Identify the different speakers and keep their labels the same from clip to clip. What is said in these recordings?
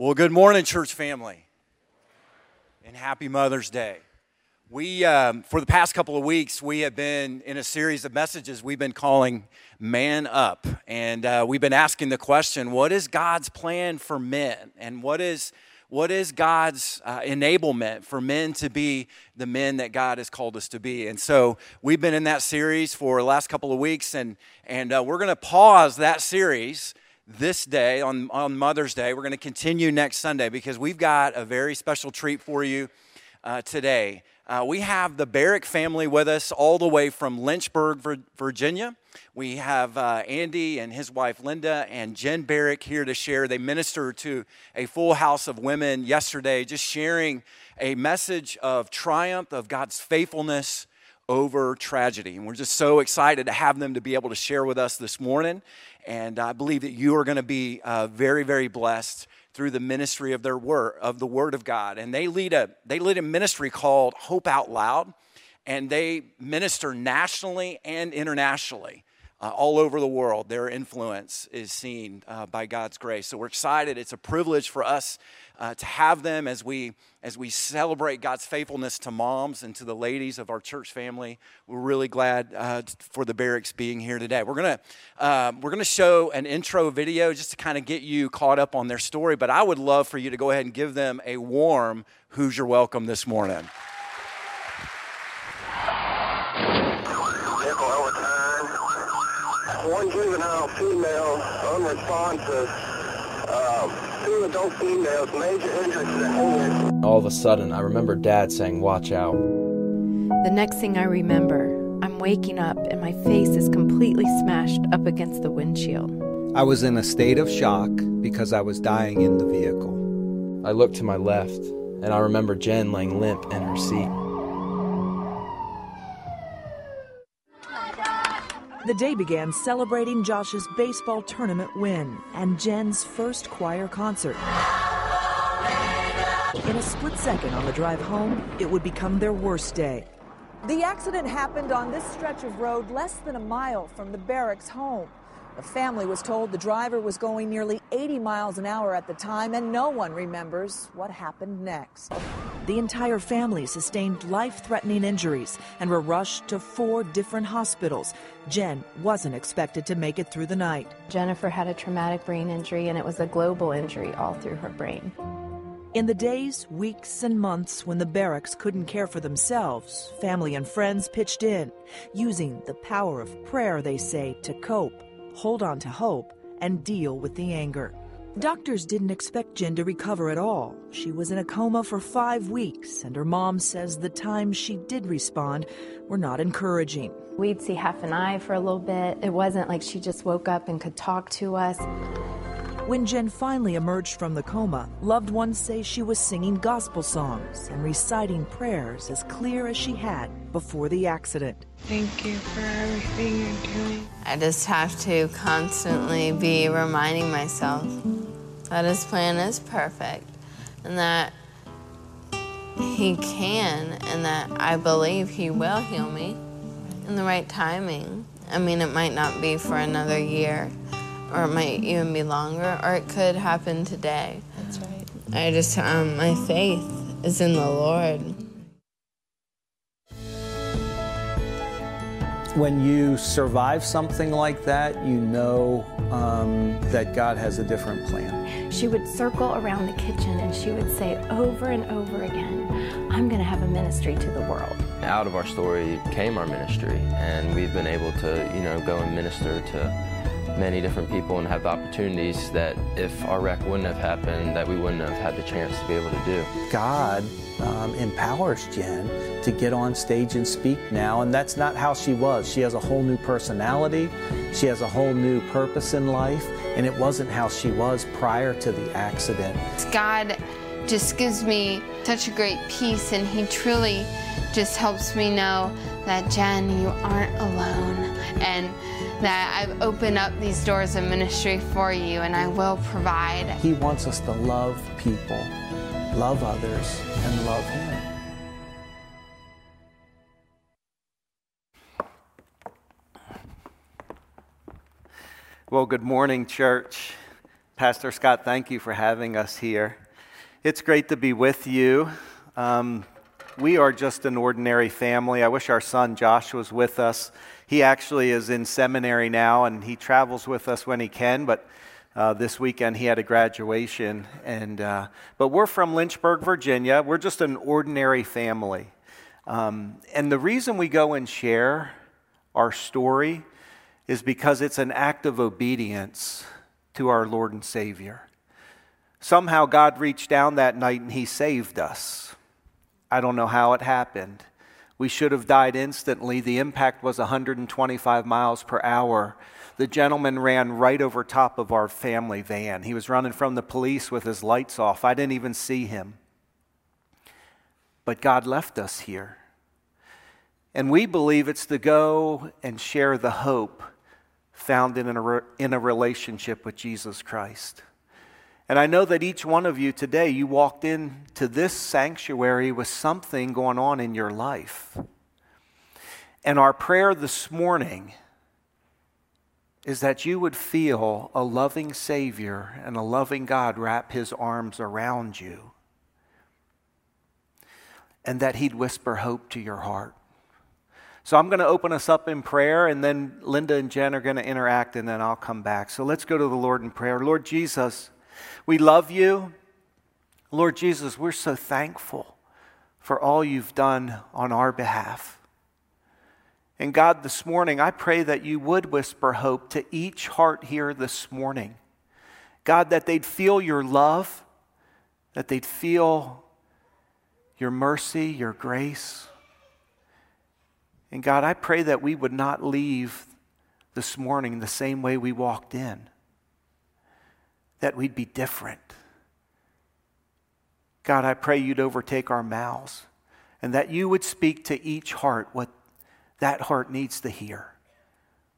Speaker 1: Well, good morning, church family, and happy Mother's Day. We, um, for the past couple of weeks, we have been in a series of messages we've been calling Man Up. And uh, we've been asking the question what is God's plan for men? And what is, what is God's uh, enablement for men to be the men that God has called us to be? And so we've been in that series for the last couple of weeks, and, and uh, we're going to pause that series this day on, on Mother's Day. We're going to continue next Sunday because we've got a very special treat for you uh, today. Uh, we have the Barrick family with us all the way from Lynchburg, Virginia. We have uh, Andy and his wife Linda and Jen Barrick here to share. They ministered to a full house of women yesterday, just sharing a message of triumph, of God's faithfulness over tragedy. And we're just so excited to have them to be able to share with us this morning. And I believe that you are going to be uh, very, very blessed through the ministry of their word of the Word of God. And they lead a they lead a ministry called Hope Out Loud, and they minister nationally and internationally. Uh, all over the world, their influence is seen uh, by God's grace. So we're excited. It's a privilege for us uh, to have them as we as we celebrate God's faithfulness to moms and to the ladies of our church family. We're really glad uh, for the Barricks being here today. We're gonna um, we're gonna show an intro video just to kind of get you caught up on their story. But I would love for you to go ahead and give them a warm "Who's your welcome" this morning.
Speaker 2: One juvenile female unresponsive. Um, two adult females, major injuries to the head.
Speaker 3: All of a sudden, I remember Dad saying, Watch out.
Speaker 4: The next thing I remember, I'm waking up and my face is completely smashed up against the windshield.
Speaker 5: I was in a state of shock because I was dying in the vehicle.
Speaker 3: I looked to my left, and I remember Jen laying limp in her seat.
Speaker 6: The day began celebrating Josh's baseball tournament win and Jen's first choir concert. In a split second on the drive home, it would become their worst day.
Speaker 7: The accident happened on this stretch of road less than a mile from the Barricks home. The family was told the driver was going nearly 80 miles an hour at the time, and no one remembers what happened next.
Speaker 6: The entire family sustained life threatening injuries and were rushed to four different hospitals. Jen wasn't expected to make it through the night.
Speaker 4: Jennifer had a traumatic brain injury, and it was a global injury all through her brain.
Speaker 6: In the days, weeks, and months when the Barricks couldn't care for themselves, family and friends pitched in, using the power of prayer, they say, to cope hold on to hope, and deal with the anger. Doctors didn't expect Jen to recover at all. She was in a coma for five weeks, and her mom says the times she did respond were not encouraging.
Speaker 4: We'd see half an eye for a little bit. It wasn't like she just woke up and could talk to us.
Speaker 6: When Jen finally emerged from the coma, loved ones say she was singing gospel songs and reciting prayers as clear as she had before the accident.
Speaker 8: Thank you for everything you're doing.
Speaker 9: I just have to constantly be reminding myself that His plan is perfect and that He can and that I believe He will heal me in the right timing. I mean, it might not be for another year or it might even be longer, or it could happen today.
Speaker 4: That's right.
Speaker 9: I just, um, my faith is in the Lord.
Speaker 5: When you survive something like that, you know um, that God has a different plan.
Speaker 4: She would circle around the kitchen and she would say over and over again, I'm going to have a ministry to the world.
Speaker 3: Out of our story came our ministry, and we've been able to, you know, go and minister to many different people and have opportunities that if our wreck wouldn't have happened, that we wouldn't have had the chance to be able to do.
Speaker 5: God um, empowers Jen to get on stage and speak now, and that's not how she was. She has a whole new personality, she has a whole new purpose in life, and it wasn't how she was prior to the accident.
Speaker 9: God just gives me such a great peace, and He truly just helps me know that, Jen, you aren't alone. And that I've opened up these doors of ministry for you and I will provide.
Speaker 5: He wants us to love people, love others, and love Him.
Speaker 1: Well, good morning, church.
Speaker 5: Pastor Scott, thank you for having us here. It's great to be with you. Um, we are just an ordinary family. I wish our son Josh was with us. He actually is in seminary now and he travels with us when he can, but uh, this weekend he had a graduation. And, uh, but we're from Lynchburg, Virginia. We're just an ordinary family. Um, and the reason we go and share our story is because it's an act of obedience to our Lord and Savior. Somehow God reached down that night and He saved us. I don't know how it happened. We should have died instantly. The impact was 125 miles per hour. The gentleman ran right over top of our family van. He was running from the police with his lights off. I didn't even see him. But God left us here. And we believe it's to go and share the hope found in a, in a relationship with Jesus Christ. And I know that each one of you today, you walked into this sanctuary with something going on in your life. And our prayer this morning is that you would feel a loving Savior and a loving God wrap his arms around you. And that he'd whisper hope to your heart. So I'm going to open us up in prayer, and then Linda and Jen are going to interact, and then I'll come back. So let's go to the Lord in prayer. Lord Jesus, we love you. Lord Jesus, we're so thankful for all you've done on our behalf. And God, this morning, I pray that you would whisper hope to each heart here this morning. God, that they'd feel your love, that they'd feel your mercy, your grace. And God, I pray that we would not leave this morning the same way we walked in that we'd be different. God, I pray you'd overtake our mouths and that you would speak to each heart what that heart needs to hear.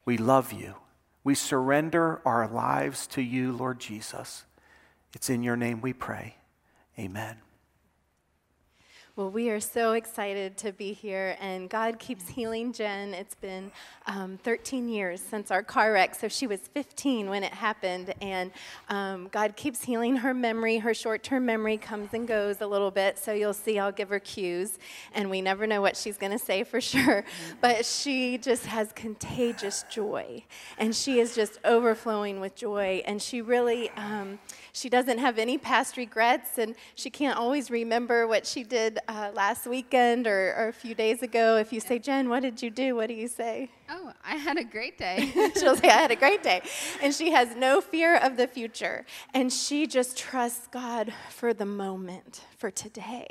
Speaker 5: We love you. We surrender our lives to you, Lord Jesus. It's in your name we pray. Amen.
Speaker 4: Well, we are so excited to be here, and God keeps healing Jen. It's been um, 13 years since our car wreck, so she was 15 when it happened, and um, God keeps healing her memory. Her short term memory comes and goes a little bit, so you'll see I'll give her cues, and we never know what she's going to say for sure. But she just has contagious joy, and she is just overflowing with joy, and she really. Um, she doesn't have any past regrets, and she can't always remember what she did uh, last weekend or, or, a few days ago. If you say, Jen, what did you do? What do you say?
Speaker 9: Oh, I had a great day.
Speaker 4: She'll say, I had a great day. And she has no fear of the future. And she just trusts God for the moment, for today.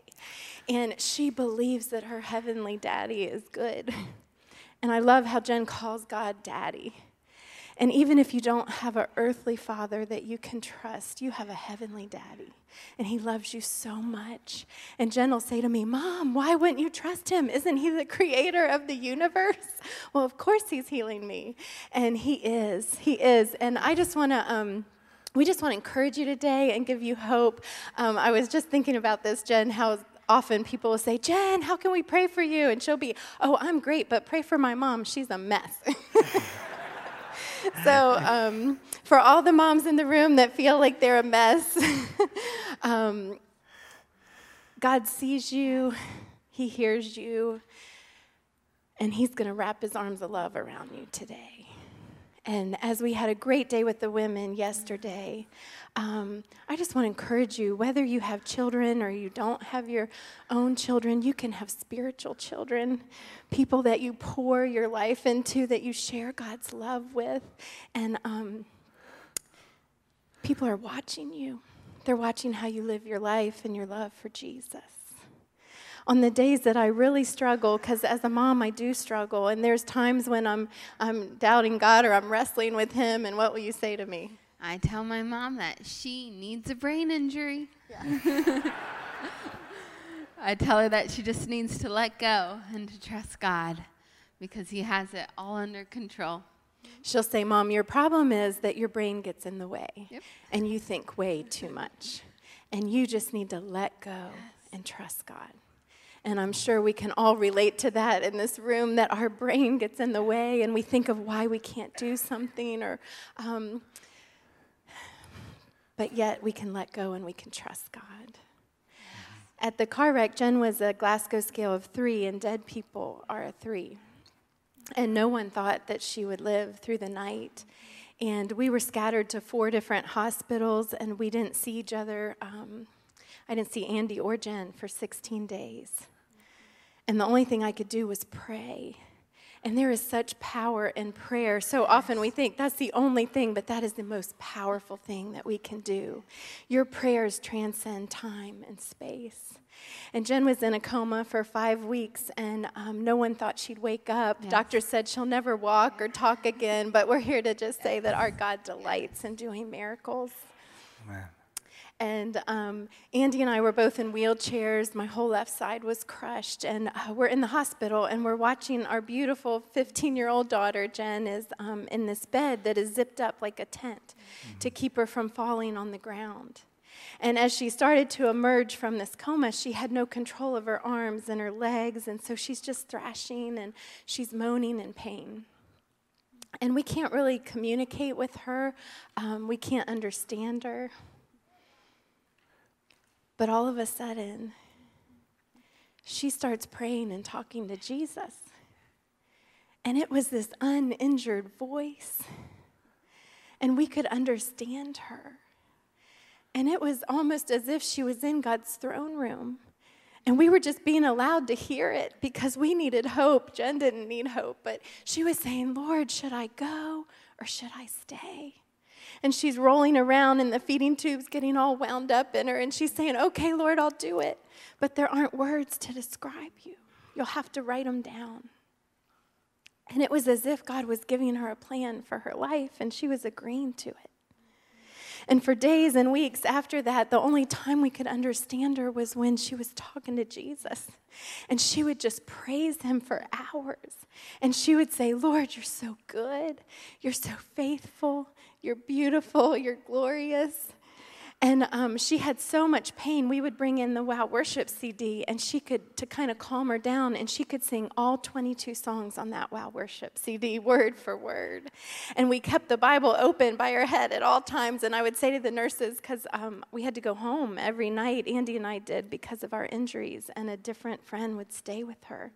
Speaker 4: And she believes that her heavenly daddy is good. And I love how Jen calls God daddy. And even if you don't have an earthly father that you can trust, you have a heavenly daddy. And he loves you so much. And Jen will say to me, Mom, why wouldn't you trust him? Isn't he the creator of the universe? Well, of course he's healing me. And he is. He is. And I just want to. Um, we just want to encourage you today and give you hope. Um, I was just thinking about this, Jen, how often people will say, Jen, how can we pray for you? And she'll be, Oh, I'm great, but pray for my mom. She's a mess. so, um, for all the moms in the room that feel like they're a mess, um, God sees you, He hears you, and He's going to wrap His arms of love around you today. And as we had a great day with the women yesterday, um, I just want to encourage you whether you have children or you don't have your own children, you can have spiritual children, people that you pour your life into, that you share God's love with. And um, people are watching you, they're watching how you live your life and your love for Jesus on the days that I really struggle, because as a mom, I do struggle, and there's times when I'm, I'm doubting God or I'm wrestling with Him, and what will you say to me?
Speaker 9: I tell my mom that she needs a brain injury. Yeah. I tell her that she just needs to let go and to trust God because He has it all under control.
Speaker 4: She'll say, Mom, your problem is that your brain gets in the way yep. and you think way too much. And you just need to let go yes. and trust God. And I'm sure we can all relate to that in this room that our brain gets in the way and we think of why we can't do something or. Um, but yet we can let go and we can trust God. At the car wreck, Jen was a Glasgow scale of three, and dead people are a three. And no one thought that she would live through the night. And we were scattered to four different hospitals, and we didn't see each other. Um, I didn't see Andy or Jen for 16 days. And the only thing I could do was pray. And there is such power in prayer. So often we think that's the only thing, but that is the most powerful thing that we can do. Your prayers transcend time and space. And Jen was in a coma for five weeks, and um, no one thought she'd wake up. Yes. Doctor said she'll never walk or talk again, but we're here to just say that our God delights in doing miracles. Wow. And um, Andy and I were both in wheelchairs. My whole left side was crushed. And uh, we're in the hospital and we're watching our beautiful 15 year old daughter, Jen, is um, in this bed that is zipped up like a tent mm-hmm. to keep her from falling on the ground. And as she started to emerge from this coma, she had no control of her arms and her legs. And so she's just thrashing and she's moaning in pain. And we can't really communicate with her, um, we can't understand her. But all of a sudden, she starts praying and talking to Jesus. And it was this uninjured voice. And we could understand her. And it was almost as if she was in God's throne room. And we were just being allowed to hear it because we needed hope. Jen didn't need hope, but she was saying, Lord, should I go or should I stay? And she's rolling around and the feeding tube's getting all wound up in her. And she's saying, Okay, Lord, I'll do it. But there aren't words to describe you. You'll have to write them down. And it was as if God was giving her a plan for her life, and she was agreeing to it. And for days and weeks after that, the only time we could understand her was when she was talking to Jesus. And she would just praise him for hours. And she would say, Lord, you're so good. You're so faithful. You're beautiful. You're glorious. And um, she had so much pain. We would bring in the Wow Worship CD, and she could, to kind of calm her down, and she could sing all 22 songs on that Wow Worship CD, word for word. And we kept the Bible open by her head at all times. And I would say to the nurses, because um, we had to go home every night, Andy and I did, because of our injuries, and a different friend would stay with her.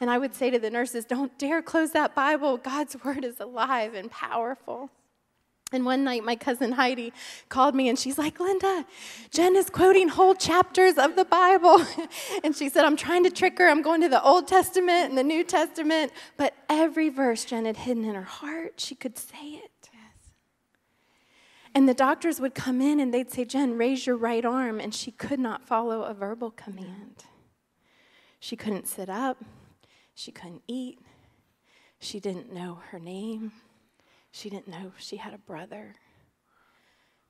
Speaker 4: And I would say to the nurses, Don't dare close that Bible. God's word is alive and powerful. And one night, my cousin Heidi called me and she's like, Linda, Jen is quoting whole chapters of the Bible. and she said, I'm trying to trick her. I'm going to the Old Testament and the New Testament. But every verse Jen had hidden in her heart, she could say it. Yes. And the doctors would come in and they'd say, Jen, raise your right arm. And she could not follow a verbal command. She couldn't sit up, she couldn't eat, she didn't know her name. She didn't know she had a brother,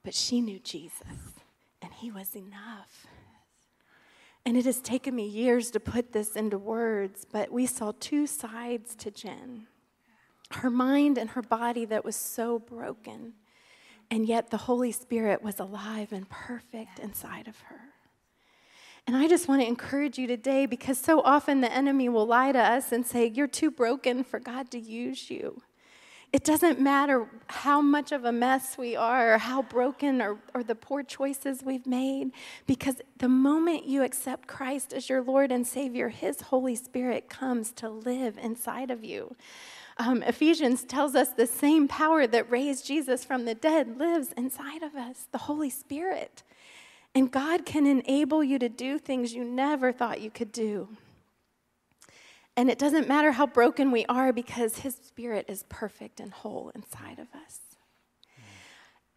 Speaker 4: but she knew Jesus, and he was enough. And it has taken me years to put this into words, but we saw two sides to Jen her mind and her body that was so broken, and yet the Holy Spirit was alive and perfect inside of her. And I just want to encourage you today because so often the enemy will lie to us and say, You're too broken for God to use you. It doesn't matter how much of a mess we are, or how broken, or, or the poor choices we've made, because the moment you accept Christ as your Lord and Savior, His Holy Spirit comes to live inside of you. Um, Ephesians tells us the same power that raised Jesus from the dead lives inside of us, the Holy Spirit. And God can enable you to do things you never thought you could do. And it doesn't matter how broken we are because His Spirit is perfect and whole inside of us.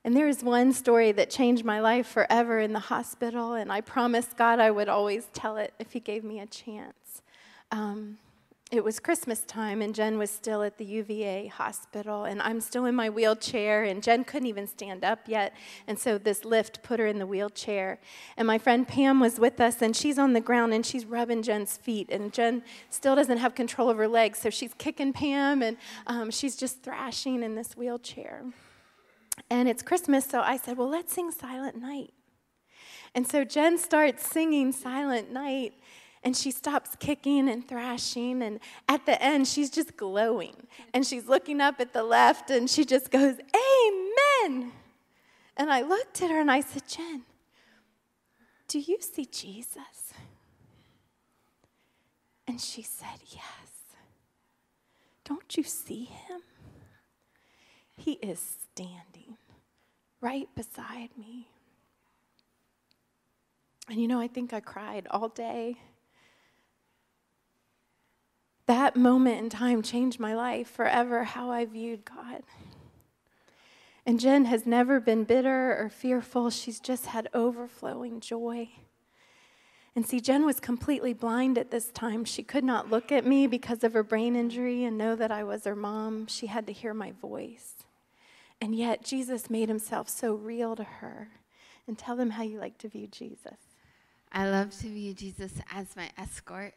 Speaker 4: And there is one story that changed my life forever in the hospital, and I promised God I would always tell it if He gave me a chance. Um, it was Christmas time, and Jen was still at the UVA hospital, and I'm still in my wheelchair, and Jen couldn't even stand up yet. And so this lift put her in the wheelchair. And my friend Pam was with us, and she's on the ground and she's rubbing Jen's feet. And Jen still doesn't have control of her legs, so she's kicking Pam, and um, she's just thrashing in this wheelchair. And it's Christmas, so I said, Well, let's sing Silent Night. And so Jen starts singing Silent Night, and she stops kicking and thrashing and at the end she's just glowing and she's looking up at the left and she just goes amen And I looked at her and I said, Jen, do you see Jesus? And she said, Yes. Don't you see him? He is standing right beside me. And you know, I think I cried all day. That moment in time changed my life forever, how I viewed God. And Jen has never been bitter or fearful. She's just had overflowing joy. And see, Jen was completely blind at this time. She could not look at me because of her brain injury and know that I was her mom. She had to hear my voice. And yet, Jesus made himself so real to her. And tell them how you like to view Jesus.
Speaker 9: I love to view Jesus as my escort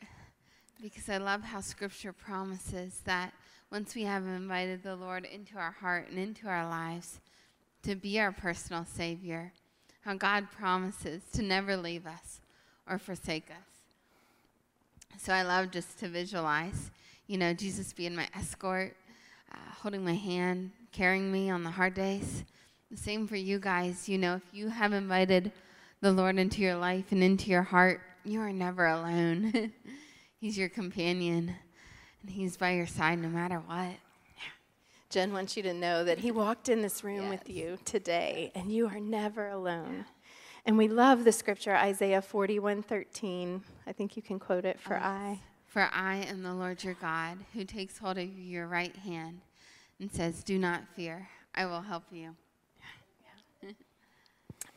Speaker 9: because I love how scripture promises that once we have invited the Lord into our heart and into our lives to be our personal Savior, how God promises to never leave us or forsake us. So I love just to visualize, you know, Jesus being my escort, uh, holding my hand, carrying me on the hard days. The same for you guys. You know, if you have invited the Lord into your life and into your heart, you are never alone. he's your companion, and He's by your side no matter what.
Speaker 4: Jen wants you to know that He walked in this room yes. with you today, and you are never alone. And we love the scripture, Isaiah 41 13. I think you can quote it for I.
Speaker 9: For I am the Lord your God, who takes hold of your right hand and says, Do not fear, I will help you.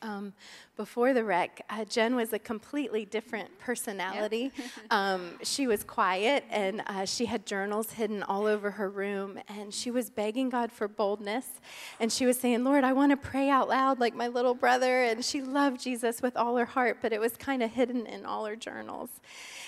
Speaker 4: Um, before the wreck, uh, Jen was a completely different personality. Yep. um, she was quiet and uh, she had journals hidden all over her room. And she was begging God for boldness. And she was saying, Lord, I want to pray out loud like my little brother. And she loved Jesus with all her heart, but it was kind of hidden in all her journals.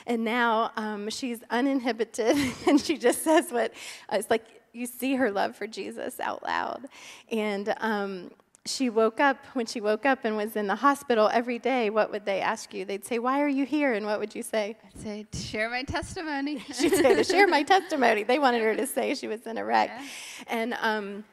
Speaker 4: And now um, she's uninhibited and she just says what uh, it's like you see her love for Jesus out loud. And um, she woke up, when she woke up and was in the hospital every day, what would they ask you? They'd say, Why are you here? And what would you say?
Speaker 9: I'd say, To share my testimony.
Speaker 4: She'd say, To share my testimony. They wanted her to say she was in a wreck. Yeah. And, um,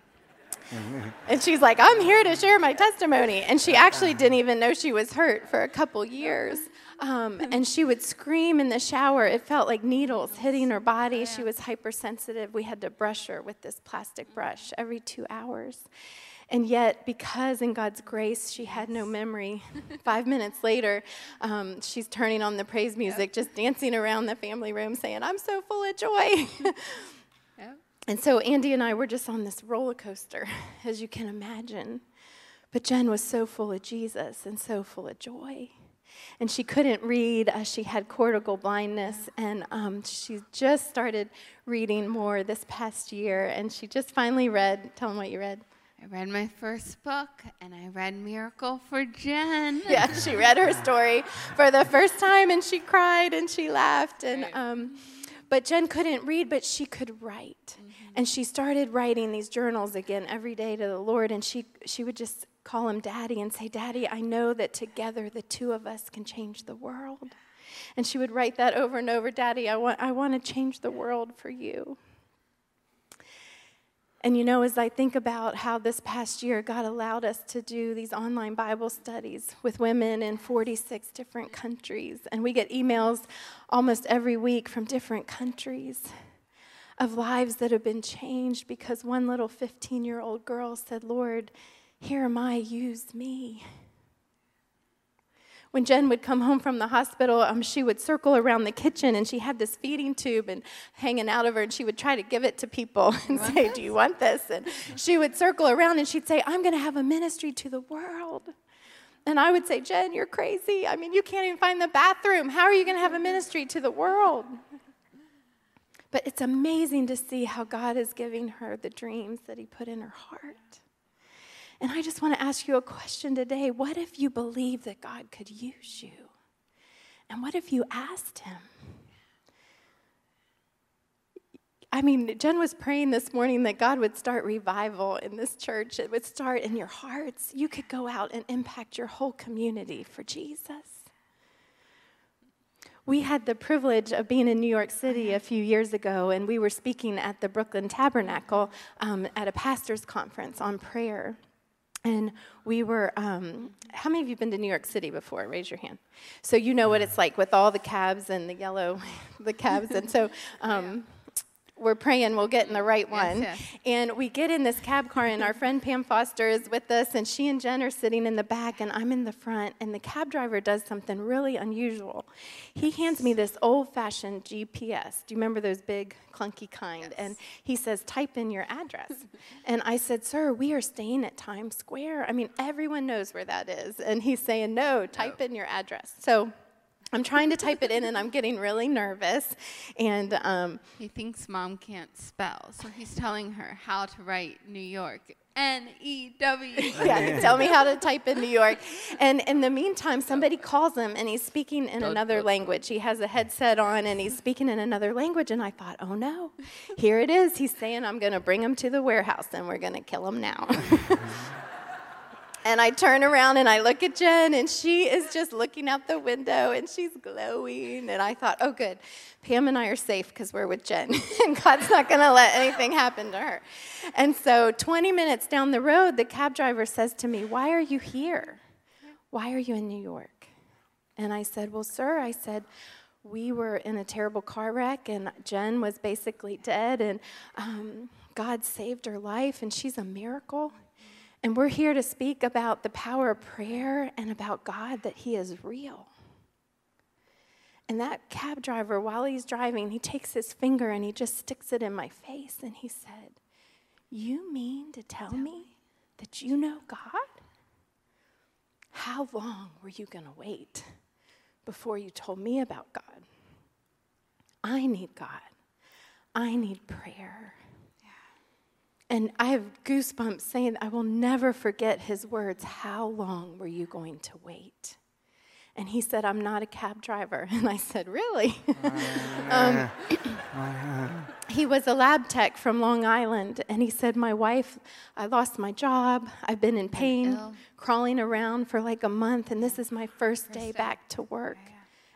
Speaker 4: and she's like, I'm here to share my testimony. And she actually didn't even know she was hurt for a couple years. Um, and she would scream in the shower. It felt like needles hitting her body. She was hypersensitive. We had to brush her with this plastic brush every two hours. And yet, because in God's grace she had no memory, five minutes later, um, she's turning on the praise music, just dancing around the family room, saying, I'm so full of joy. And so Andy and I were just on this roller coaster, as you can imagine. But Jen was so full of Jesus and so full of joy. And she couldn't read. Uh, she had cortical blindness. And um, she just started reading more this past year. And she just finally read, tell them what you read.
Speaker 9: I read my first book and I read Miracle for Jen.
Speaker 4: Yeah, she read her story for the first time and she cried and she laughed. And, um, but Jen couldn't read, but she could write. Mm-hmm. And she started writing these journals again every day to the Lord. And she, she would just call him Daddy and say, Daddy, I know that together the two of us can change the world. And she would write that over and over Daddy, I want, I want to change the world for you. And you know, as I think about how this past year God allowed us to do these online Bible studies with women in 46 different countries, and we get emails almost every week from different countries of lives that have been changed because one little 15 year old girl said, Lord, here am I, use me when Jen would come home from the hospital, um, she would circle around the kitchen and she had this feeding tube and hanging out of her, and she would try to give it to people and say, this? Do you want this? And she would circle around and she'd say, I'm going to have a ministry to the world. And I would say, Jen, you're crazy. I mean, you can't even find the bathroom. How are you going to have a ministry to the world? But it's amazing to see how God is giving her the dreams that He put in her heart. And I just want to ask you a question today. What if you believe that God could use you? And what if you asked Him? I mean, Jen was praying this morning that God would start revival in this church. It would start in your hearts. You could go out and impact your whole community for Jesus. We had the privilege of being in New York City a few years ago, and we were speaking at the Brooklyn Tabernacle um, at a pastor's conference on prayer. And we were, um, how many of you have been to New York City before? Raise your hand. So you know what it's like with all the cabs and the yellow, the cabs. and so um, we're praying we'll get in the right one.
Speaker 9: Yes, yes.
Speaker 4: And we get in this cab car, and our friend Pam Foster is with us, and she and Jen are sitting in the back, and I'm in the front. And the cab driver does something really unusual. He hands me this old fashioned GPS. Do you remember those big, clunky kind? And he says, Type in your address. and I said, Sir, we are staying at Times Square. I mean, everyone knows where that is. And he's saying, No, type in your address. So I'm trying to type it in and I'm getting really nervous. And um,
Speaker 9: He thinks mom can't spell, so he's telling her how to write New York. N E W.
Speaker 4: yeah, tell me how to type in New York. And in the meantime, somebody calls him and he's speaking in another language. He has a headset on and he's speaking in another language. And I thought, oh no, here it is. He's saying, I'm going to bring him to the warehouse and we're going to kill him now. And I turn around and I look at Jen, and she is just looking out the window and she's glowing. And I thought, oh, good. Pam and I are safe because we're with Jen, and God's not going to let anything happen to her. And so, 20 minutes down the road, the cab driver says to me, Why are you here? Why are you in New York? And I said, Well, sir, I said, we were in a terrible car wreck, and Jen was basically dead, and um, God saved her life, and she's a miracle. And we're here to speak about the power of prayer and about God that He is real. And that cab driver, while he's driving, he takes his finger and he just sticks it in my face and he said, You mean to tell me that you know God? How long were you going to wait before you told me about God? I need God. I need prayer. And I have goosebumps saying, I will never forget his words. How long were you going to wait? And he said, I'm not a cab driver. And I said, Really? um, he was a lab tech from Long Island. And he said, My wife, I lost my job. I've been in pain, crawling around for like a month. And this is my first day back to work.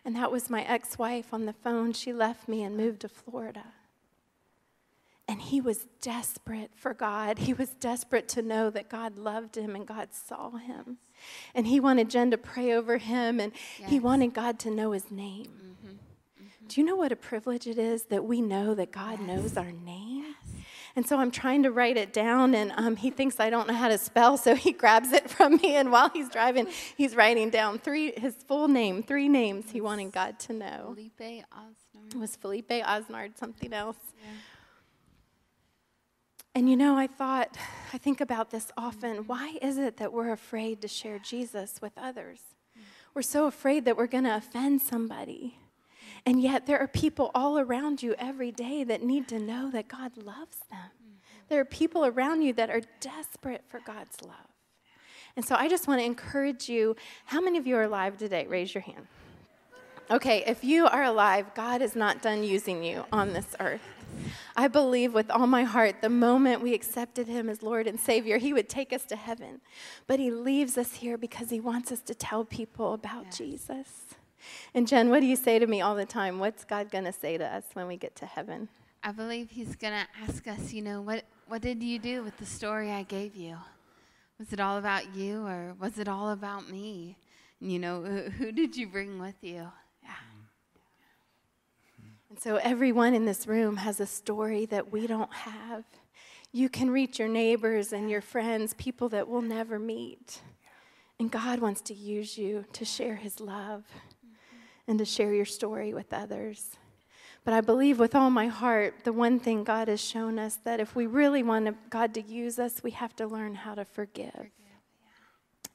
Speaker 4: And that was my ex wife on the phone. She left me and moved to Florida. And he was desperate for God. He was desperate to know that God loved him and God saw him. And he wanted Jen to pray over him and he wanted God to know his name. Do you know what a privilege it is that we know that God knows our name? And so I'm trying to write it down, and um, he thinks I don't know how to spell, so he grabs it from me. And while he's driving, he's writing down three his full name, three names he wanted God to know.
Speaker 9: Felipe Osnard.
Speaker 4: It was Felipe Osnard, something else. And you know, I thought, I think about this often. Why is it that we're afraid to share Jesus with others? We're so afraid that we're going to offend somebody. And yet, there are people all around you every day that need to know that God loves them. There are people around you that are desperate for God's love. And so, I just want to encourage you. How many of you are alive today? Raise your hand. Okay, if you are alive, God is not done using you on this earth. I believe with all my heart the moment we accepted Him as Lord and Savior, He would take us to heaven. But He leaves us here because He wants us to tell people about Jesus. And Jen, what do you say to me all the time? What's God going to say to us when we get to heaven?
Speaker 9: I believe he's going to ask us, you know, what, what did you do with the story I gave you? Was it all about you or was it all about me? And, you know, who did you bring with you?
Speaker 4: And so everyone in this room has a story that we don't have. You can reach your neighbors and your friends, people that we'll never meet. And God wants to use you to share his love and to share your story with others. But I believe with all my heart, the one thing God has shown us that if we really want God to use us, we have to learn how to forgive.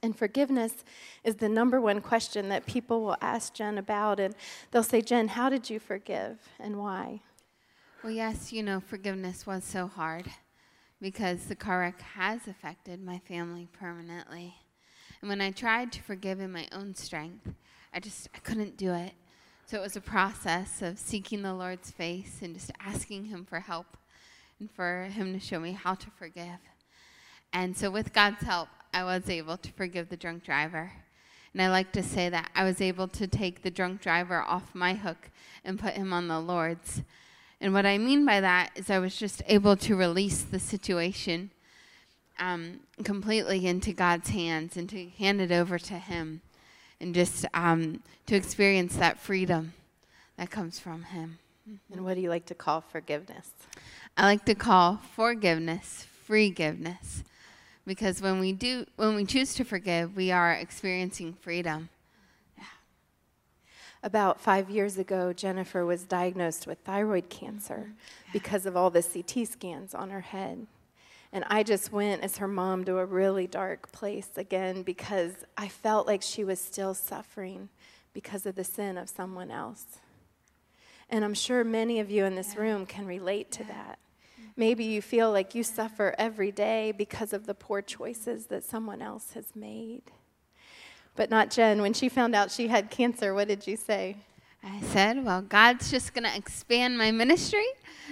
Speaker 4: And forgiveness is the number one question that people will ask Jen about. And they'll say, Jen, how did you forgive and why?
Speaker 9: Well, yes, you know, forgiveness was so hard because the car wreck has affected my family permanently. And when I tried to forgive in my own strength, I just I couldn't do it. So it was a process of seeking the Lord's face and just asking him for help and for him to show me how to forgive. And so with God's help, I was able to forgive the drunk driver. And I like to say that I was able to take the drunk driver off my hook and put him on the Lord's. And what I mean by that is I was just able to release the situation um, completely into God's hands and to hand it over to Him and just um, to experience that freedom that comes from Him.
Speaker 4: And what do you like to call forgiveness?
Speaker 9: I like to call forgiveness forgiveness because when we do when we choose to forgive, we are experiencing freedom. yeah.
Speaker 4: About five years ago, Jennifer was diagnosed with thyroid cancer because of all the CT scans on her head. And I just went as her mom to a really dark place again because I felt like she was still suffering because of the sin of someone else. And I'm sure many of you in this room can relate to that. Maybe you feel like you suffer every day because of the poor choices that someone else has made. But not Jen. When she found out she had cancer, what did you say?
Speaker 9: I said, Well, God's just going to expand my ministry.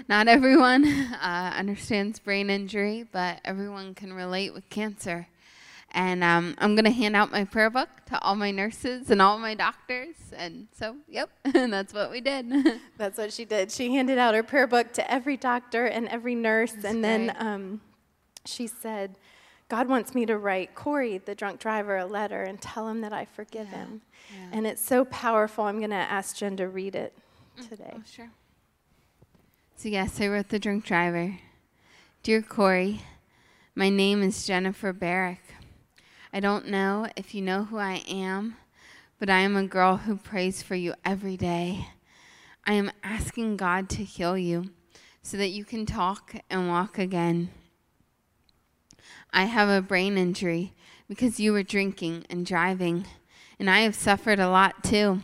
Speaker 9: Not everyone uh, understands brain injury, but everyone can relate with cancer. And um, I'm going to hand out my prayer book to all my nurses and all my doctors. And so, yep, and that's what we did.
Speaker 4: that's what she did. She handed out her prayer book to every doctor and every nurse.
Speaker 9: That's
Speaker 4: and then um, she said, God wants me to write Corey, the drunk driver, a letter and tell him that I forgive yeah. him. Yeah. And it's so powerful. I'm going to ask Jen to read it
Speaker 9: mm,
Speaker 4: today.
Speaker 9: Oh, sure. So, yes, I wrote the drunk driver. Dear Corey, my name is Jennifer Barrick. I don't know if you know who I am, but I am a girl who prays for you every day. I am asking God to heal you so that you can talk and walk again. I have a brain injury because you were drinking and driving, and I have suffered a lot too.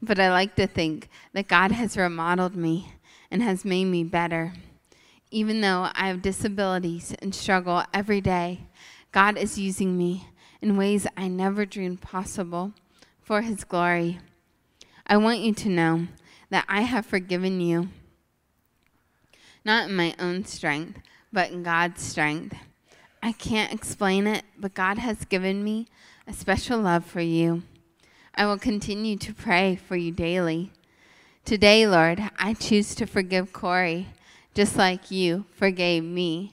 Speaker 9: But I like to think that God has remodeled me and has made me better. Even though I have disabilities and struggle every day, God is using me in ways I never dreamed possible for His glory. I want you to know that I have forgiven you, not in my own strength, but in God's strength. I can't explain it, but God has given me a special love for you. I will continue to pray for you daily. Today, Lord, I choose to forgive Corey just like you forgave me.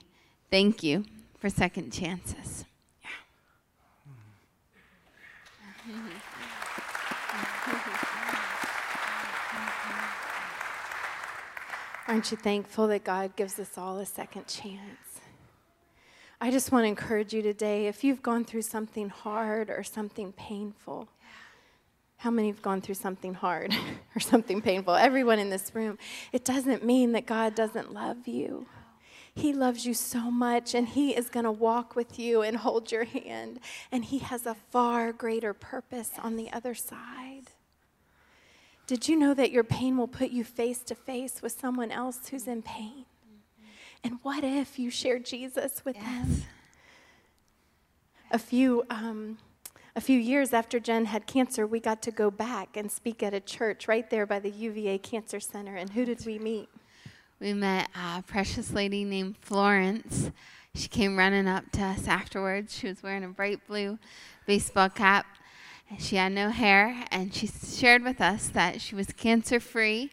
Speaker 9: Thank you for second chances.
Speaker 4: Aren't you thankful that God gives us all a second chance? I just want to encourage you today if you've gone through something hard or something painful. How many have gone through something hard or something painful? Everyone in this room. It doesn't mean that God doesn't love you. He loves you so much, and He is going to walk with you and hold your hand. And He has a far greater purpose on the other side. Did you know that your pain will put you face to face with someone else who's in pain? And what if you share Jesus with yes. them? A few, um, a few years after Jen had cancer, we got to go back and speak at a church right there by the UVA Cancer Center. And who did we meet?
Speaker 9: We met a precious lady named Florence. She came running up to us afterwards. She was wearing a bright blue baseball cap. And she had no hair, and she shared with us that she was cancer free,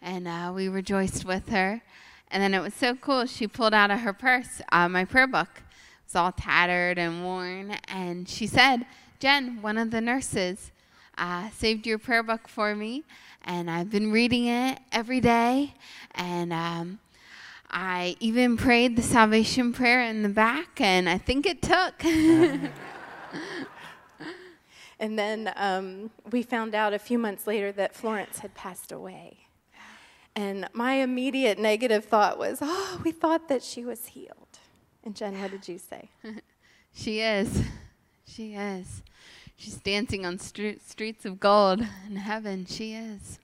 Speaker 9: and uh, we rejoiced with her. And then it was so cool. She pulled out of her purse uh, my prayer book. It was all tattered and worn. And she said, Jen, one of the nurses, uh, saved your prayer book for me. And I've been reading it every day. And um, I even prayed the salvation prayer in the back. And I think it took.
Speaker 4: and then um, we found out a few months later that Florence had passed away. And my immediate negative thought was, oh, we thought that she was healed. And Jen, what did you say?
Speaker 9: she is. She is. She's dancing on st- streets of gold in heaven. She is.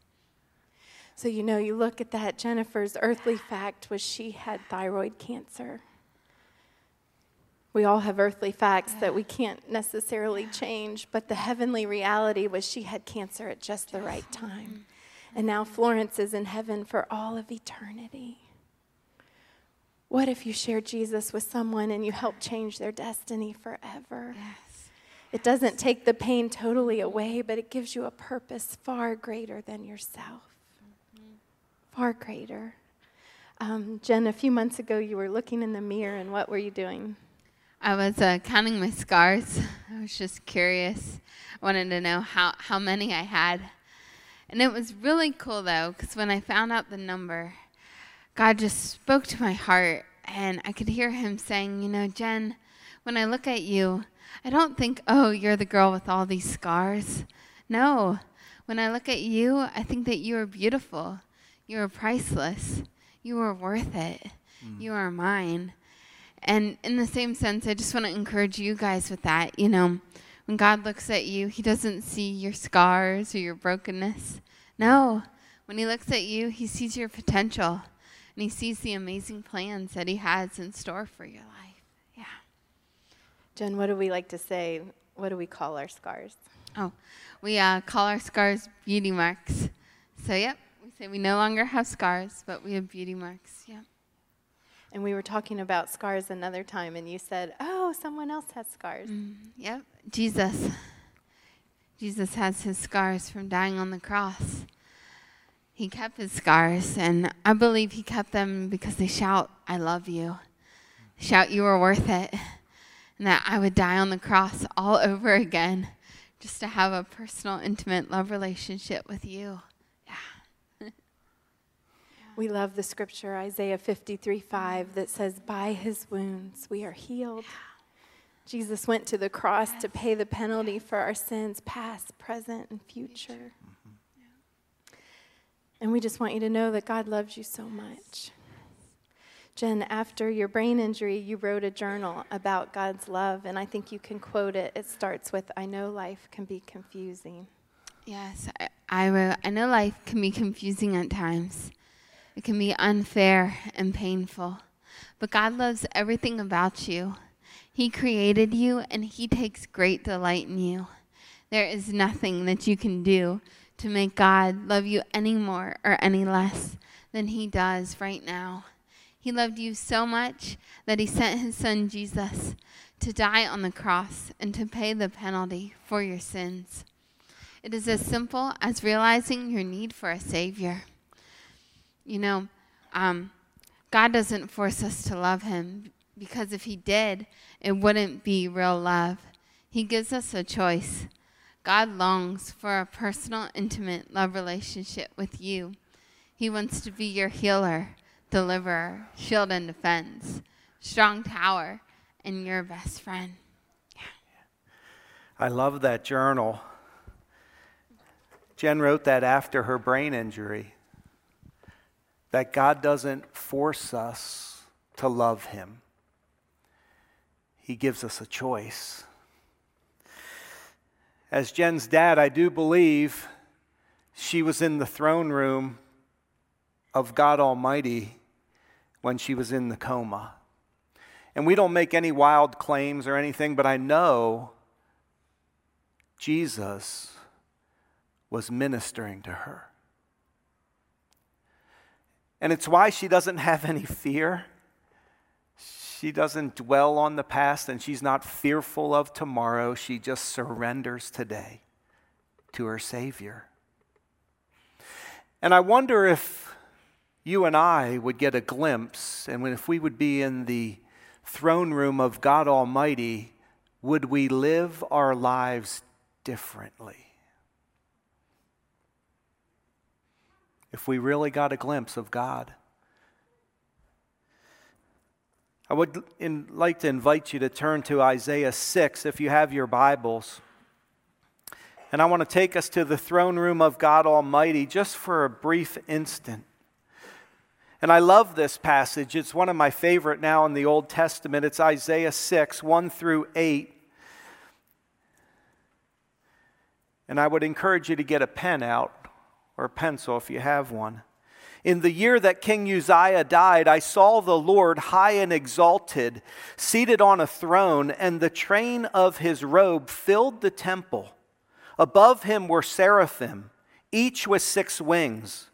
Speaker 4: So, you know, you look at that, Jennifer's earthly fact was she had thyroid cancer. We all have earthly facts that we can't necessarily change, but the heavenly reality was she had cancer at just the right time. And now Florence is in heaven for all of eternity. What if you shared Jesus with someone and you helped change their destiny forever?
Speaker 9: Yes.
Speaker 4: It doesn't take the pain totally away, but it gives you a purpose far greater than yourself. Far greater. Um, Jen, a few months ago, you were looking in the mirror, and what were you doing?
Speaker 9: I was uh, counting my scars. I was just curious. I wanted to know how, how many I had. And it was really cool, though, because when I found out the number, God just spoke to my heart, and I could hear Him saying, You know, Jen, when I look at you, I don't think, oh, you're the girl with all these scars. No. When I look at you, I think that you are beautiful. You are priceless. You are worth it. Mm. You are mine. And in the same sense, I just want to encourage you guys with that. You know, when God looks at you, He doesn't see your scars or your brokenness. No. When He looks at you, He sees your potential and He sees the amazing plans that He has in store for your life.
Speaker 4: Jen, what do we like to say? What do we call our scars?
Speaker 9: Oh, we uh, call our scars beauty marks. So, yep, we say we no longer have scars, but we have beauty marks. Yep.
Speaker 4: And we were talking about scars another time, and you said, Oh, someone else has scars.
Speaker 9: Mm, yep, Jesus. Jesus has his scars from dying on the cross. He kept his scars, and I believe he kept them because they shout, I love you. Shout, you are worth it. And that I would die on the cross all over again just to have a personal, intimate love relationship with you. Yeah.
Speaker 4: we love the scripture, Isaiah 53 5, that says, By his wounds we are healed. Yeah. Jesus went to the cross yes. to pay the penalty yes. for our sins, past, present, and future. Mm-hmm. Yeah. And we just want you to know that God loves you so much. Jen, after your brain injury, you wrote a journal about God's love, and I think you can quote it. It starts with I know life can be confusing.
Speaker 9: Yes, I, I wrote, I know life can be confusing at times. It can be unfair and painful. But God loves everything about you. He created you and He takes great delight in you. There is nothing that you can do to make God love you any more or any less than He does right now. He loved you so much that He sent His Son Jesus to die on the cross and to pay the penalty for your sins. It is as simple as realizing your need for a Savior. You know, um, God doesn't force us to love Him because if He did, it wouldn't be real love. He gives us a choice. God longs for a personal, intimate love relationship with you. He wants to be your healer, deliverer, shield and defense, strong tower, and your best friend. Yeah.
Speaker 5: I love that journal. Jen wrote that after her brain injury that God doesn't force us to love Him, He gives us a choice. As Jen's dad, I do believe she was in the throne room of God Almighty when she was in the coma. And we don't make any wild claims or anything, but I know Jesus was ministering to her. And it's why she doesn't have any fear. She doesn't dwell on the past and she's not fearful of tomorrow. She just surrenders today to her Savior. And I wonder if you and I would get a glimpse, and if we would be in the throne room of God Almighty, would we live our lives differently? if we really got a glimpse of God. I would in, like to invite you to turn to Isaiah 6 if you have your Bibles. And I want to take us to the throne room of God Almighty just for a brief instant. And I love this passage. It's one of my favorite now in the Old Testament. It's Isaiah 6, 1 through 8. And I would encourage you to get a pen out or a pencil if you have one. In the year that King Uzziah died, I saw the Lord high and exalted, seated on a throne, and the train of his robe filled the temple. Above him were seraphim, each with six wings.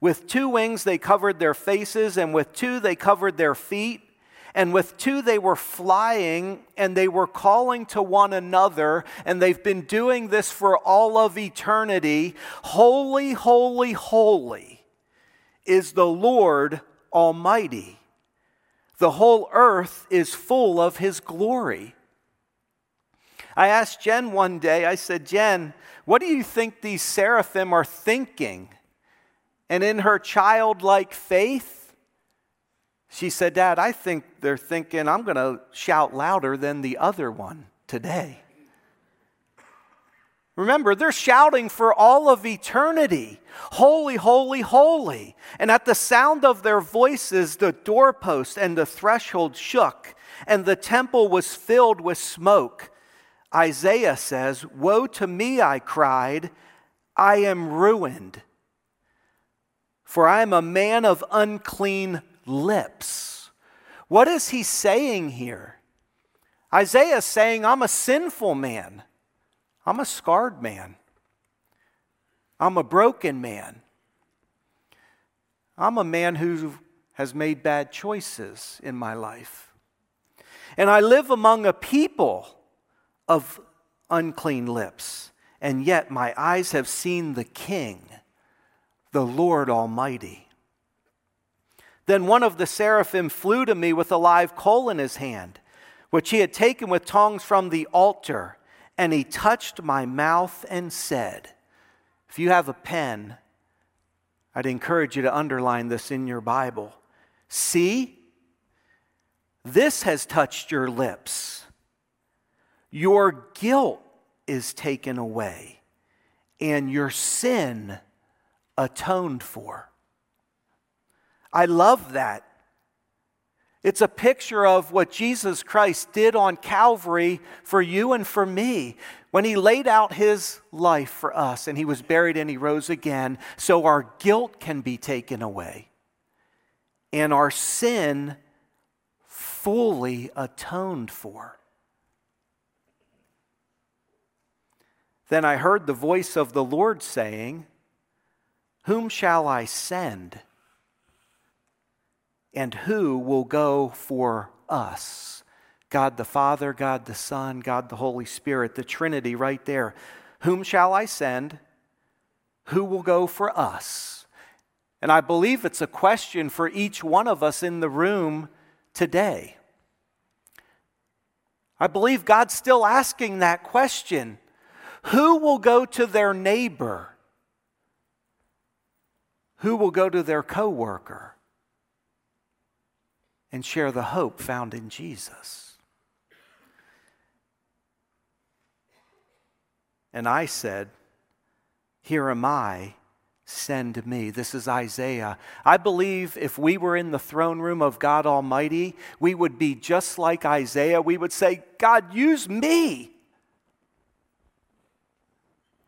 Speaker 5: With two wings they covered their faces, and with two they covered their feet and with two, they were flying and they were calling to one another, and they've been doing this for all of eternity Holy, holy, holy is the Lord Almighty. The whole earth is full of his glory. I asked Jen one day, I said, Jen, what do you think these seraphim are thinking? And in her childlike faith, she said, Dad, I think they're thinking I'm going to shout louder than the other one today. Remember, they're shouting for all of eternity Holy, holy, holy. And at the sound of their voices, the doorpost and the threshold shook, and the temple was filled with smoke. Isaiah says, Woe to me, I cried, I am ruined, for I am a man of unclean lips. What is he saying here? Isaiah is saying, I'm a sinful man. I'm a scarred man. I'm a broken man. I'm a man who has made bad choices in my life. And I live among a people of unclean lips, and yet my eyes have seen the King, the Lord Almighty. Then one of the seraphim flew to me with a live coal in his hand, which he had taken with tongs from the altar and he touched my mouth and said, If you have a pen, I'd encourage you to underline this in your Bible. See, this has touched your lips. Your guilt is taken away, and your sin atoned for. I love that it's a picture of what Jesus Christ did on Calvary for you and for me when he laid out his life for us and he was buried and he rose again so our guilt can be taken away and our sin fully atoned for. Then I heard the voice of the Lord saying, Whom shall I send? and who will go for us? God the Father, God the Son, God the Holy Spirit, the Trinity right there. Whom shall I send? Who will go for us? And I believe it's a question for each one of us in the room today. I believe God's still asking that question Who will go to their neighbor? Who will go to their coworker? and share the hope found in Jesus. And I said, Here am I, send me. This is Isaiah. I believe if we were in the throne room of God Almighty, we would be just like Isaiah. We would say, God, use me.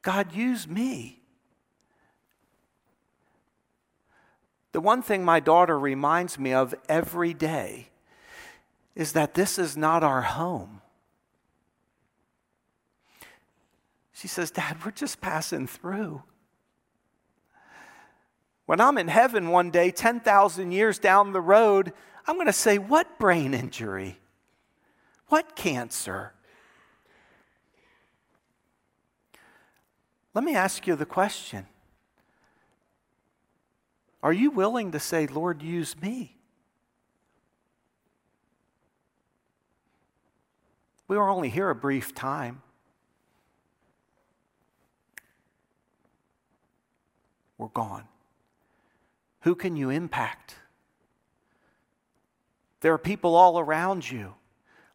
Speaker 5: God, use me. The one thing my daughter reminds me of every day is that this is not our home. She says, Dad, we're just passing through. When I'm in heaven one day, 10,000 years down the road, I'm going to say, What brain injury? What cancer? Let me ask you the question are you willing to say, Lord, use me? We were only here a brief time. We're gone. Who can you impact? There are people all around you,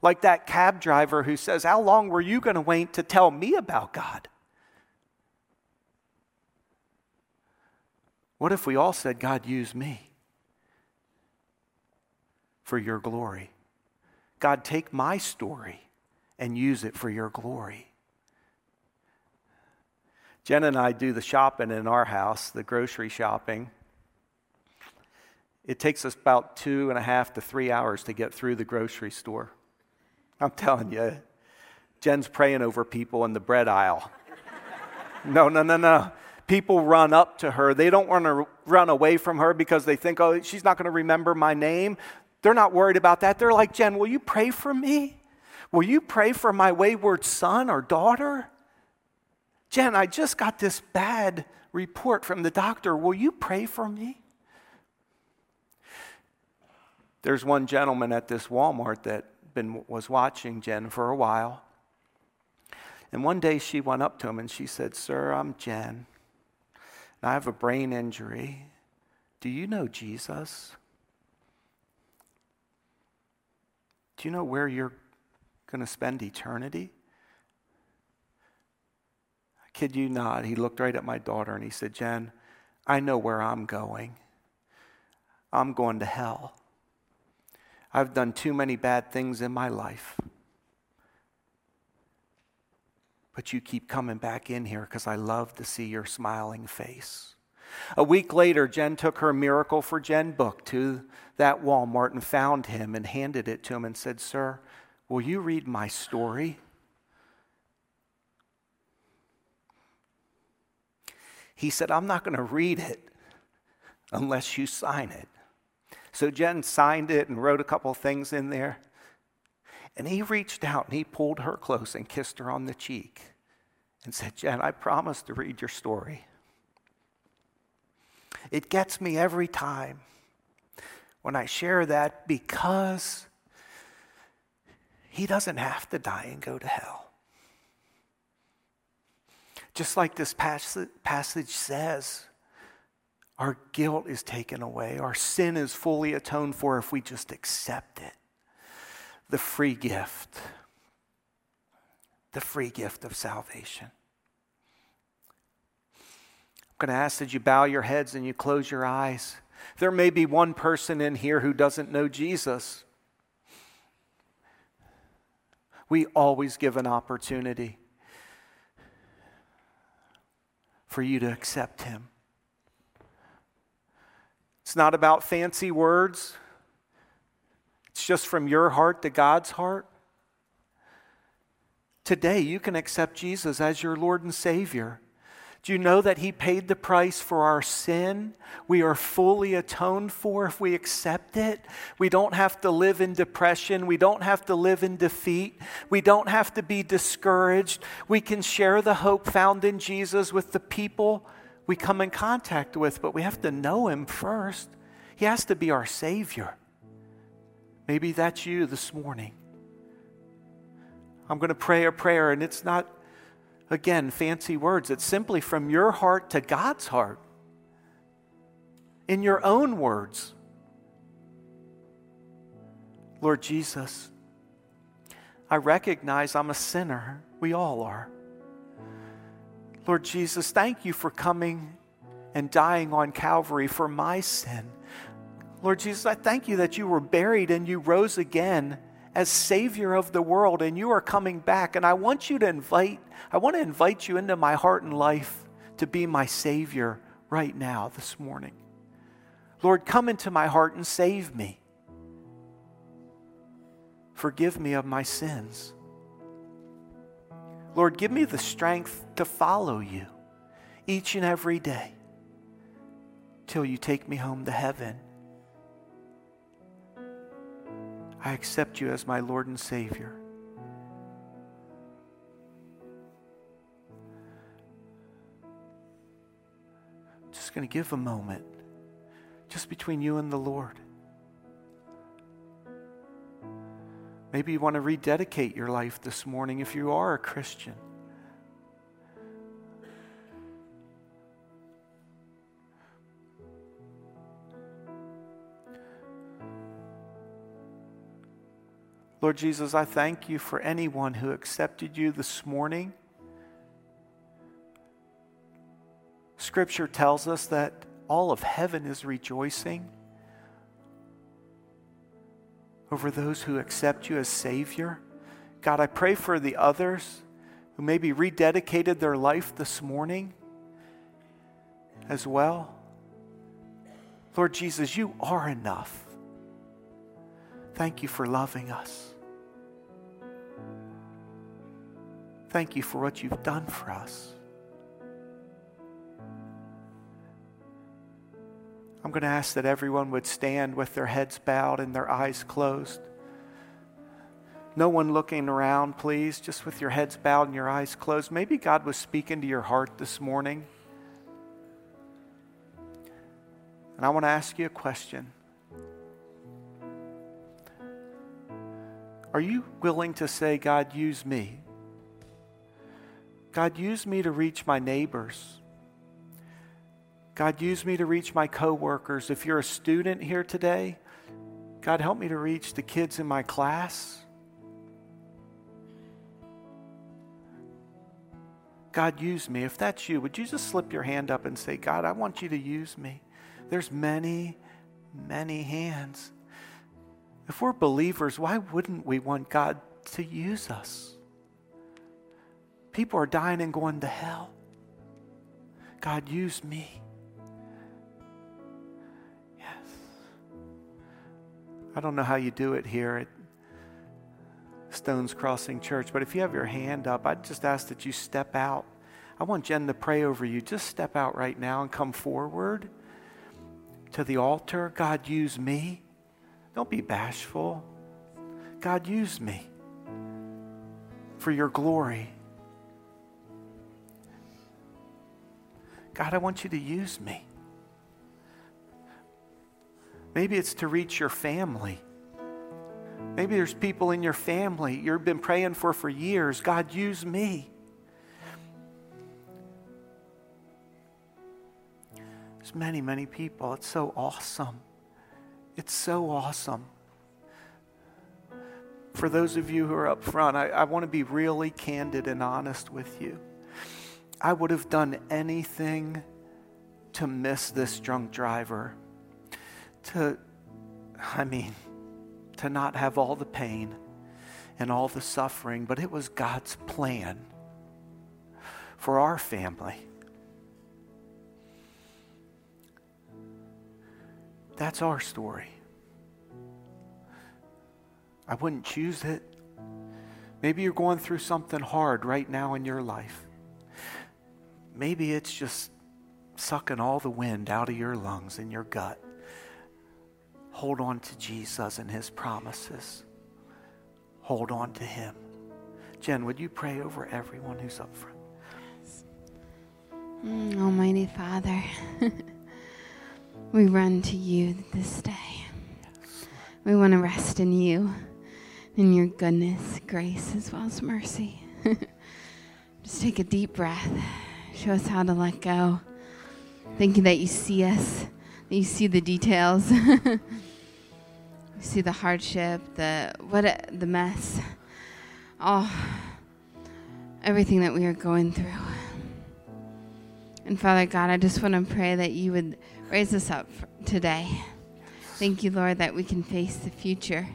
Speaker 5: like that cab driver who says, How long were you going to wait to tell me about God? What if we all said, God, use me for your glory? God, take my story and use it for your glory. Jen and I do the shopping in our house, the grocery shopping. It takes us about two and a half to three hours to get through the grocery store. I'm telling you, Jen's praying over people in the bread aisle. No, no, no, no people run up to her. They don't want to run away from her because they think, oh, she's not going to remember my name. They're not worried about that. They're like, Jen, will you pray for me? Will you pray for my wayward son or daughter? Jen, I just got this bad report from the doctor. Will you pray for me? There's one gentleman at this Walmart that been, was watching Jen for a while. And one day she went up to him and she said, Sir, I'm Jen. And I have a brain injury. Do you know Jesus? Do you know where you're going to spend eternity? I kid you not. He looked right at my daughter and he said, Jen, I know where I'm going. I'm going to hell. I've done too many bad things in my life. But you keep coming back in here because I love to see your smiling face. A week later, Jen took her Miracle for Jen book to that Walmart and found him and handed it to him and said, Sir, will you read my story? He said, I'm not going to read it unless you sign it. So Jen signed it and wrote a couple things in there. And he reached out and he pulled her close and kissed her on the cheek and said, Jen, I promise to read your story. It gets me every time when I share that because he doesn't have to die and go to hell. Just like this passage says, our guilt is taken away. Our sin is fully atoned for if we just accept it. The free gift. The free gift of salvation. I'm going to ask that you bow your heads and you close your eyes. There may be one person in here who doesn't know Jesus. We always give an opportunity for you to accept him. It's not about fancy words, it's just from your heart to God's heart. Today, you can accept Jesus as your Lord and Savior. Do you know that He paid the price for our sin? We are fully atoned for if we accept it. We don't have to live in depression. We don't have to live in defeat. We don't have to be discouraged. We can share the hope found in Jesus with the people we come in contact with, but we have to know Him first. He has to be our Savior. Maybe that's you this morning. I'm going to pray a prayer, and it's not, again, fancy words. It's simply from your heart to God's heart, in your own words. Lord Jesus, I recognize I'm a sinner. We all are. Lord Jesus, thank you for coming and dying on Calvary for my sin. Lord Jesus, I thank you that you were buried and you rose again as Savior of the world and you are coming back. And I want you to invite, I want to invite you into my heart and life to be my Savior right now, this morning. Lord, come into my heart and save me. Forgive me of my sins. Lord, give me the strength to follow you each and every day till you take me home to heaven. I accept you as my Lord and Savior. Just going to give a moment just between you and the Lord. Maybe you want to rededicate your life this morning if you are a Christian. Lord Jesus, I thank you for anyone who accepted you this morning. Scripture tells us that all of heaven is rejoicing over those who accept you as Savior. God, I pray for the others who maybe rededicated their life this morning as well. Lord Jesus, you are enough. Thank you for loving us. Thank you for what you've done for us. I'm going to ask that everyone would stand with their heads bowed and their eyes closed. No one looking around, please, just with your heads bowed and your eyes closed. Maybe God was speaking to your heart this morning. And I want to ask you a question Are you willing to say, God, use me? God, use me to reach my neighbors. God, use me to reach my coworkers. If you're a student here today, God, help me to reach the kids in my class. God, use me. If that's you, would you just slip your hand up and say, God, I want you to use me? There's many, many hands. If we're believers, why wouldn't we want God to use us? People are dying and going to hell. God, use me. Yes. I don't know how you do it here at Stones Crossing Church, but if you have your hand up, I'd just ask that you step out. I want Jen to pray over you. Just step out right now and come forward to the altar. God, use me. Don't be bashful. God, use me for your glory. God, I want you to use me. Maybe it's to reach your family. Maybe there's people in your family you've been praying for for years. God, use me. There's many, many people. It's so awesome. It's so awesome. For those of you who are up front, I, I want to be really candid and honest with you. I would have done anything to miss this drunk driver. To, I mean, to not have all the pain and all the suffering, but it was God's plan for our family. That's our story. I wouldn't choose it. Maybe you're going through something hard right now in your life. Maybe it's just sucking all the wind out of your lungs and your gut. Hold on to Jesus and his promises. Hold on to him. Jen, would you pray over everyone who's up front?
Speaker 9: Mm, Almighty Father, we run to you this day. We want to rest in you, in your goodness, grace, as well as mercy. Just take a deep breath. Show us how to let go. Thank you that you see us, that you see the details. you see the hardship, the what a, the mess. Oh, everything that we are going through. And Father God, I just want to pray that you would raise us up today. Thank you, Lord, that we can face the future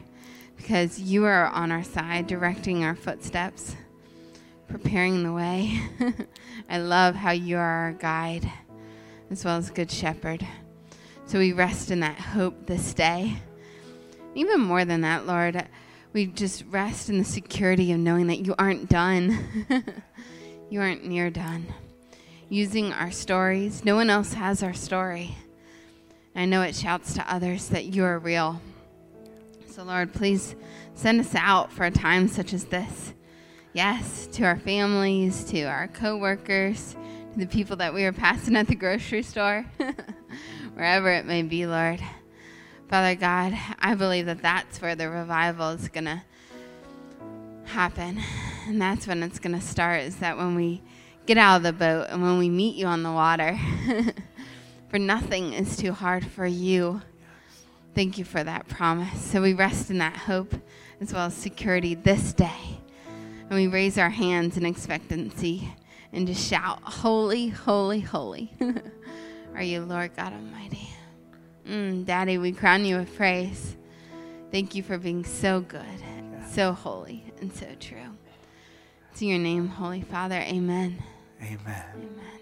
Speaker 9: because you are on our side, directing our footsteps, preparing the way. I love how you are our guide as well as Good Shepherd. So we rest in that hope this day. Even more than that, Lord, we just rest in the security of knowing that you aren't done. you aren't near done. Using our stories, no one else has our story. I know it shouts to others that you are real. So, Lord, please send us out for a time such as this. Yes, to our families, to our coworkers, to the people that we are passing at the grocery store, wherever it may be, Lord. Father God, I believe that that's where the revival is going to happen. And that's when it's going to start, is that when we get out of the boat and when we meet you on the water. for nothing is too hard for you. Thank you for that promise. So we rest in that hope as well as security this day. And we raise our hands in expectancy and just shout, Holy, holy, holy are you, Lord God Almighty. Mm, Daddy, we crown you with praise. Thank you for being so good, so holy, and so true. To your name, Holy Father. Amen.
Speaker 5: Amen.
Speaker 9: Amen.